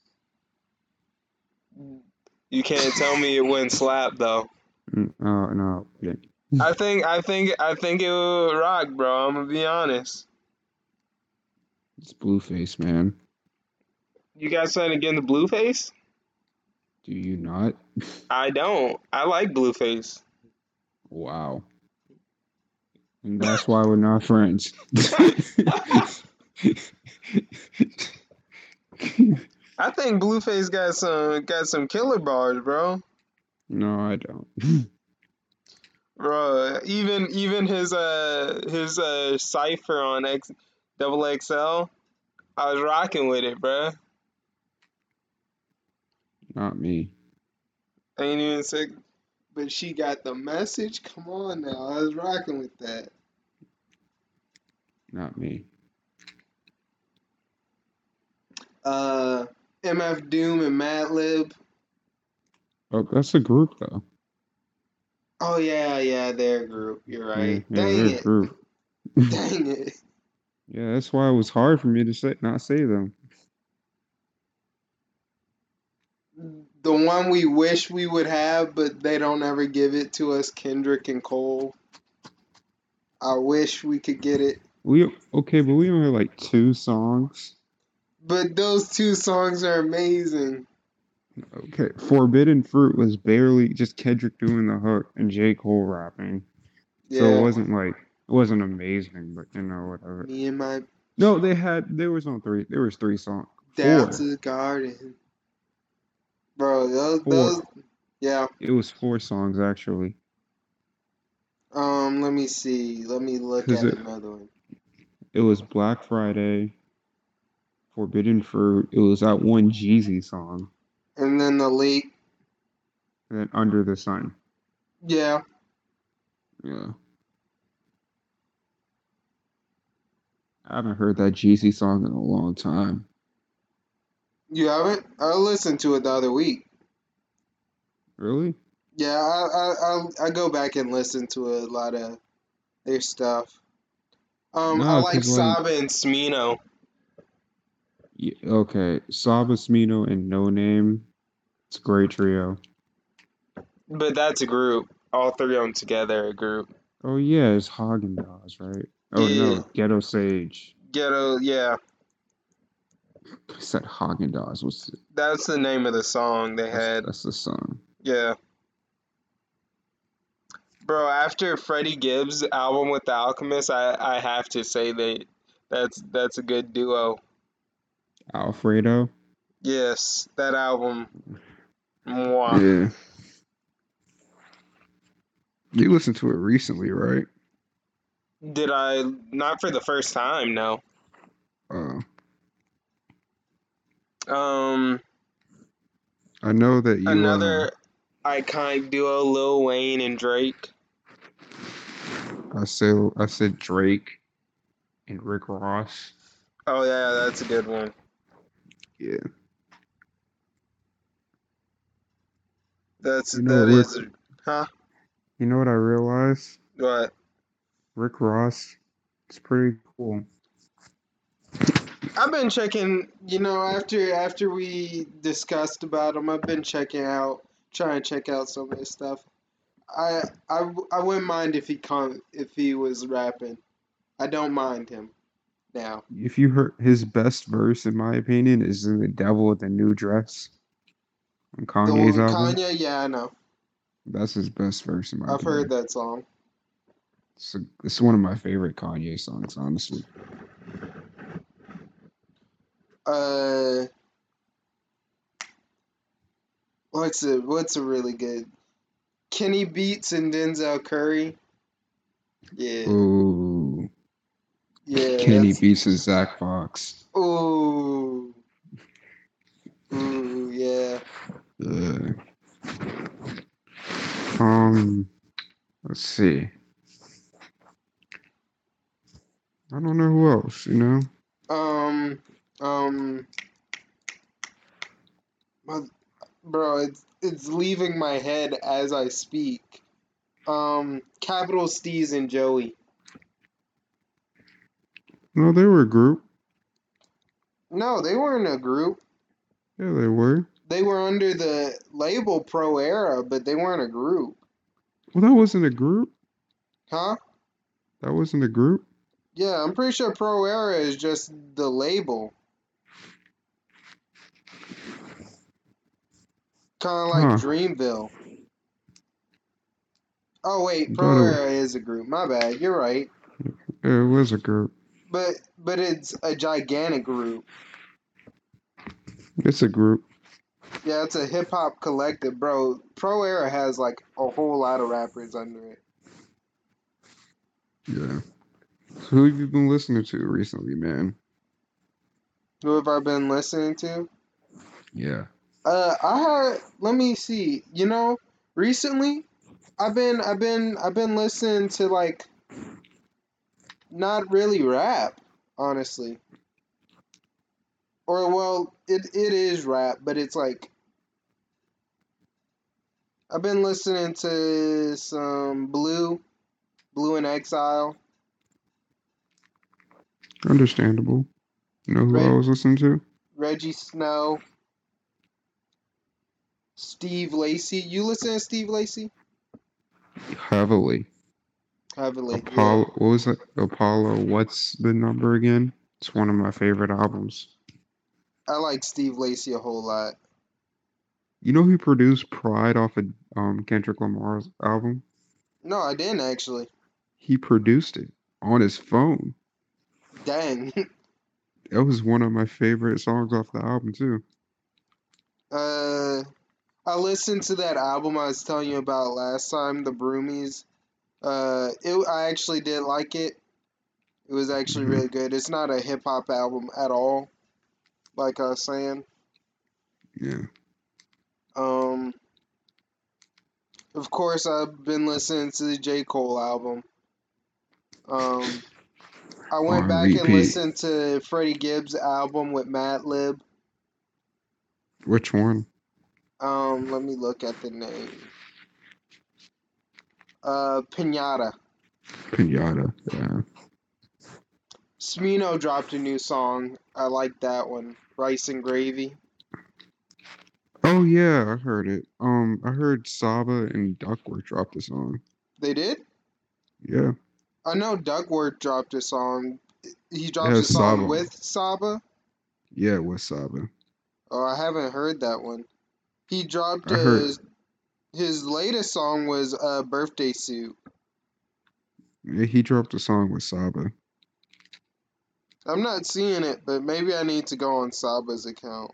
You can't tell me it wouldn't slap though. Mm, Oh no. Yeah. I think I think I think it would rock, bro. I'm gonna be honest. It's Blueface, man. You guys got something against Blueface? Do you not? I don't. I like Blueface. Wow. And that's why we're not friends. I think Blueface got some got some killer bars, bro. no, I don't. Bro, even even his uh his uh cipher on X double XL, I was rocking with it, bro. Not me. Ain't even sick, but she got the message. Come on now, I was rocking with that. Not me. Uh, MF Doom and Madlib. Oh, that's a group though. Oh yeah, yeah, their group. You're right. Yeah, Dang it. group. Dang it. Yeah, that's why it was hard for me to say not say them. The one we wish we would have, but they don't ever give it to us, Kendrick and Cole. I wish we could get it. We okay, but we only have like two songs. But those two songs are amazing. Okay, Forbidden Fruit was barely just Kendrick doing the hook and J. Cole rapping. Yeah. So it wasn't like it wasn't amazing, but you know whatever. Me and my No, they had there was no three. There was three songs. down Four. to the garden. Bro, those Four. those yeah. It was four songs actually. Um, let me see. Let me look at it- another one. It was Black Friday, Forbidden Fruit. It was that one Jeezy song, And then the leak. and then Under the Sun. Yeah. Yeah. I haven't heard that Jeezy song in a long time. You haven't? I listened to it the other week. Really? Yeah, I I I, I go back and listen to a lot of their stuff. Um, I No, like 'cause, like- Saba and Smino. Yeah, okay. Saba Smino and Noname. It's a great trio. But that's a group. All three of them together, a group. Oh yeah, it's Hagen Dazs, right? Oh Yeah. no, Ghetto Sage. Ghetto, yeah. I said Hagen Dazs. What's the, That's the name of the song they that's, had. that's the song. Yeah. Bro, after Freddie Gibbs' album with The Alchemist, I, I have to say that that's that's a good duo. Alfredo. Yes, that album. Mwah. Yeah. You listened to it recently, right? Did I not for the first time? No. Uh, Um, I know that you. another iconic duo, Lil Wayne and Drake. Uh, I said I said Drake and Rick Ross. Oh yeah, that's a good one. Yeah. That's You know, that Rick- is huh? You know what I realized? What? Rick Ross. It's pretty cool. I've been checking. You know, after after we discussed about him, I've been checking out, trying to check out some of his stuff. I I I wouldn't mind if he con if he was rapping. I don't mind him now. If you heard his best verse, in my opinion, is in "The Devil with a New Dress" on The Kanye's with album. Kanye, yeah, I know. That's his best verse, in my I've opinion. heard that song. It's, a, it's one of my favorite Kanye songs, honestly. Uh, what's a what's a really good? Kenny Beats and Denzel Curry. Yeah, Ooh, yeah. Kenny that's- beats his Zach Fox. Ooh, Ooh, yeah. Yeah. Um, let's see. I don't know who else, you know? Um, um, my, bro, it's it's leaving my head as I speak. Um, Capital Steez and Joey. No, they were a group. No, they weren't a group. Yeah, they were. They were under the label Pro Era, but they weren't a group. Well, that wasn't a group. Huh? That wasn't a group. Yeah, I'm pretty sure Pro Era is just the label. Kind of like Huh. Dreamville. Oh wait, Pro Era is a group. My bad. You're right. It was a group. But but it's a gigantic group. It's a group. Yeah, it's a hip hop collective, bro. Pro Era has like a whole lot of rappers under it. Yeah. So who have you been listening to recently, man? Who have I been listening to? Yeah. Uh, I had. Let me see. You know, recently, I've been, I've been, I've been listening to like, not really rap, honestly. Or well, it it is rap, but it's like. I've been listening to some Blue, Blue in Exile. Understandable. You know who I was listening to? Rejjie Snow, Steve Lacy. You listen to Steve Lacy? Heavily. Heavily. yeah. Apollo. What was it? Apollo. What's the number again? It's one of my favorite albums. I like Steve Lacy a whole lot. You know who produced Pride off of um, Kendrick Lamar's album? No, I didn't actually. He produced it on his phone. Dang. That was one of my favorite songs off the album too. Uh, I listened to that album I was telling you about last time, the Broomies. Uh, it I actually did like it. It was actually Mhm. really good. It's not a hip hop album at all, like I was saying. Yeah. Um, of course, I've been listening to the J. Cole album. Um, I went On back and listened to Freddie Gibbs' album with Madlib. Which one? Um, let me look at the name. Uh, Pinata. Pinata. Yeah. Smino dropped a new song. I like that one. Rice and Gravy. Oh yeah, I heard it. Um, I heard Saba and Duckworth dropped a song. They did? Yeah. I know Duckworth dropped a song. He dropped Yeah, a song Saba. with Saba. Yeah, with Saba. Oh, I haven't heard that one. He dropped I heard- his latest song was uh, "Birthday Suit." Yeah, he dropped a song with Saba. I'm not seeing it, but maybe I need to go on Saba's account.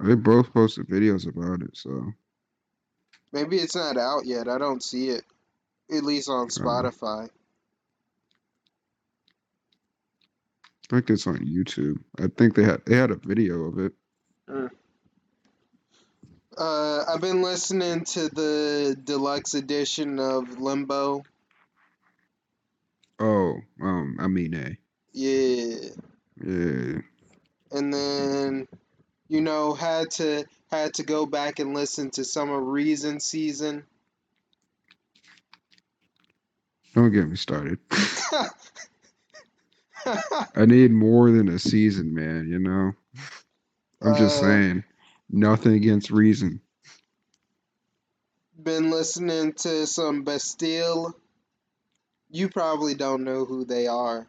They both posted videos about it, so Maybe it's not out yet. I don't see it, at least on Spotify. I think it's on YouTube. I think they had they had a video of it. Uh, I've been listening to the deluxe edition of Limbo. Oh, um, I mean, eh. Yeah, Yeah. and then you know had to had to go back and listen to some of Reason season. Don't get me started. I need more than a season, man, you know? I'm just Uh, saying. Nothing against reason. been listening to some Bastille. You probably don't know who they are.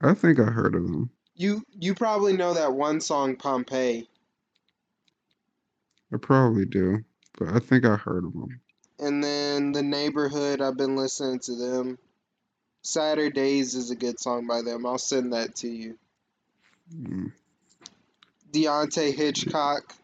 I think I heard of them. You you probably know that one song Pompeii. I probably do, but I think I heard of them. And then The Neighborhood, I've been listening to them. Saturdays is a good song by them. I'll send that to you. Mm. Deante' Hitchcock.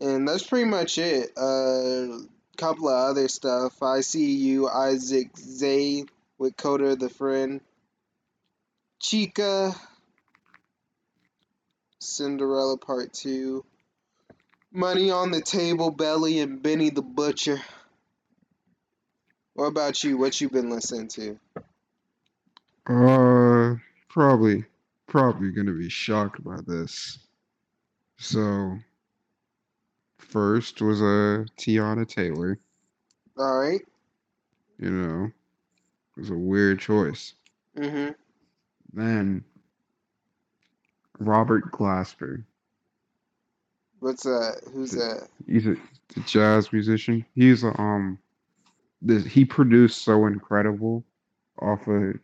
And that's pretty much it. A uh, couple of other stuff. I see you, Isaac Zay with Coda the Friend. Chica, Cinderella Part 2, Money on the Table, Belly, and Benny the Butcher. What about you? What you been listening to? Uh, probably, probably gonna be shocked by this. So, first was a uh, Teyana Taylor. All right. You know, it was a weird choice. Mm-hmm. Then Robert Glasper. What's that? Who's that? He's a, a jazz musician. He's a, um, this he produced so incredible off of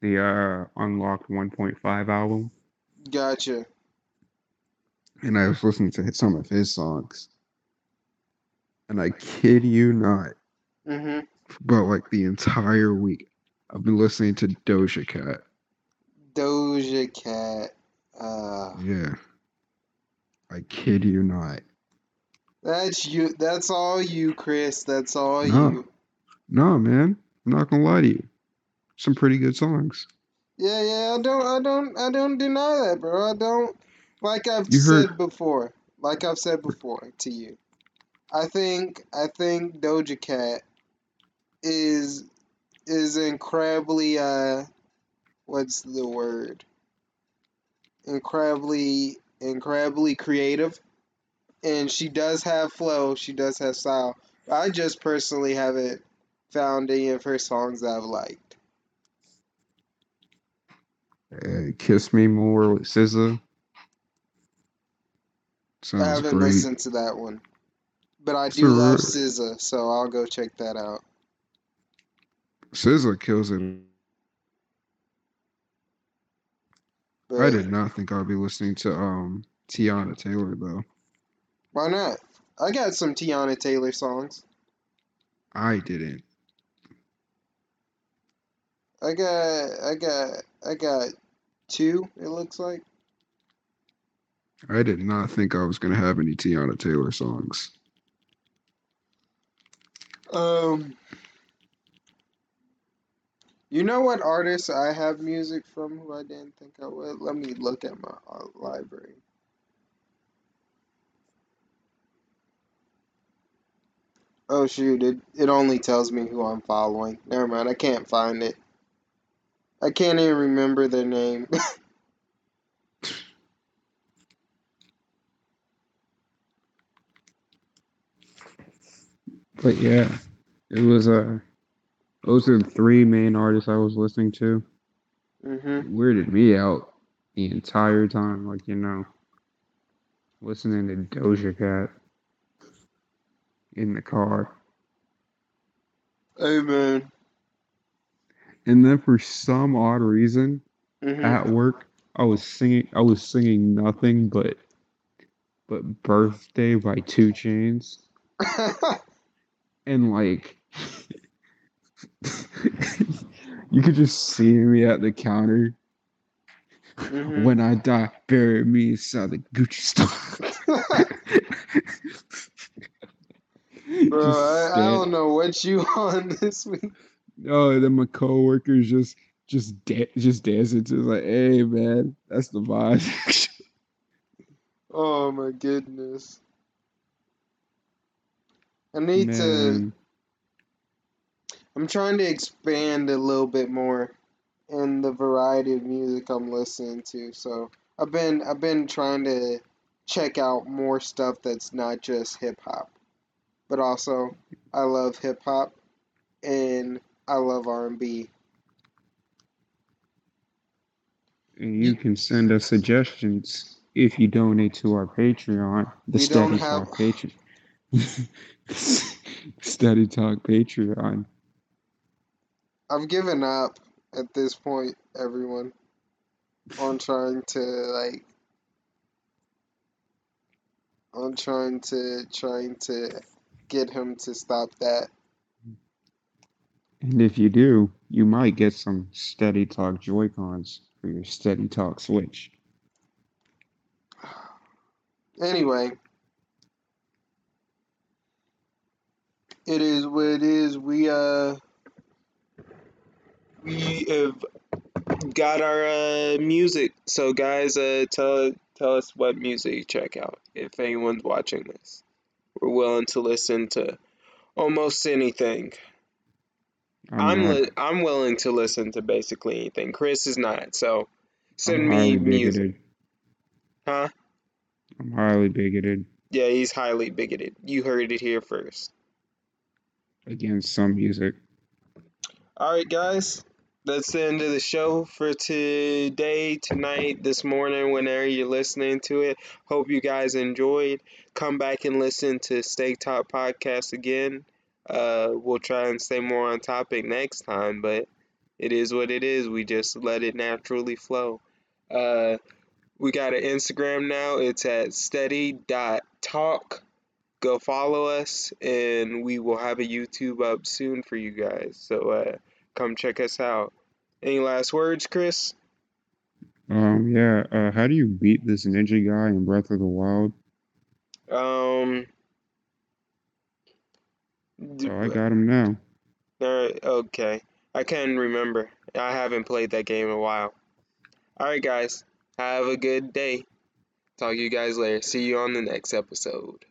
the uh Unlocked 1.5 album. Gotcha. And I was listening to some of his songs, and I kid you not, Mm-hmm. but like the entire week, I've been listening to Doja Cat. Doja Cat. Uh, Yeah. I kid you not. that's you. That's all you, Chris. That's all No. you. No, man. I'm not gonna lie to you. Some pretty good songs. Yeah, yeah. I don't. I don't. I don't deny that, bro. I don't. Like I've You heard- said before. Like I've said before to you. I think. I think Doja Cat is is incredibly. Uh, what's the word? Incredibly, incredibly creative, and she does have flow. She does have style. I just personally haven't found any of her songs that I've liked. Uh, Kiss Me More with SZA. Sounds I haven't great. listened to that one, but I do love SZA, so I'll go check that out. SZA kills it. But I did not think I'd be listening to um Teyana Taylor though. Why not? I got some Teyana Taylor songs. I didn't. I got, I got, I got two. It looks like. I did not think I was gonna have any Teyana Taylor songs. Um, you know what artists I have music from who I didn't think I would? Let me look at my uh, library. Oh shoot, it, it only tells me who I'm following. Never mind, I can't find it. I can't even remember their name. But yeah, it was uh those are the three main artists I was listening to. hmm weirded me out the entire time, like you know, listening to Doja Cat in the car. Hey man. And then for some odd reason hmm at work, I was singing I was singing nothing but but Birthday by 2 Chainz. And like you could just see me at the counter. Mhm. When I die, bury me inside the Gucci store. Bro, I, I don't know what you on this week. Oh, then my coworkers just just da- just dancing to like, hey man, that's the vibe. Oh my goodness. I need to. I'm trying to expand a little bit more in the variety of music I'm listening to. So I've been I've been trying to check out more stuff that's not just hip hop, but also I love hip hop and I love R&B. and you can send us suggestions if you donate to our Patreon, the We don't Steady have- Talk Patreon. Steady Talk Patreon. I've given up at this point, everyone, on trying to like on trying to trying to get him to stop that. And if you do, you might get some Steady Talk Joy-Cons for your Steady Talk Switch. Anyway, it is what it is. We uh we have got our uh music. So guys, uh tell Tell us what music you check out if anyone's watching this. We're willing to listen to almost anything. I'm, I'm li- I'm willing to listen to basically anything. Chris is not, so send I'm me highly music. bigoted. Huh? I'm highly bigoted Yeah, he's highly bigoted. You heard it here first. against some music. All right, guys. That's the end of the show for today, tonight, this morning, whenever you're listening to it. Hope you guys enjoyed. Come back and listen to Steak Talk Podcast again. Uh, we'll try and stay more on topic next time, but it is what it is. We just let it naturally flow. Uh, we got an Instagram now. It's at steady.talk. Go follow us, and we will have a YouTube up soon for you guys. So, uh, come check us out. Any last words, Chris? Um, yeah. Uh, how do you beat this ninja guy in Breath of the Wild? Um, Oh, I got him now. alright, okay. I can't remember. I haven't played that game in a while. Alright, guys. Have a good day. Talk to you guys later. See you on the next episode.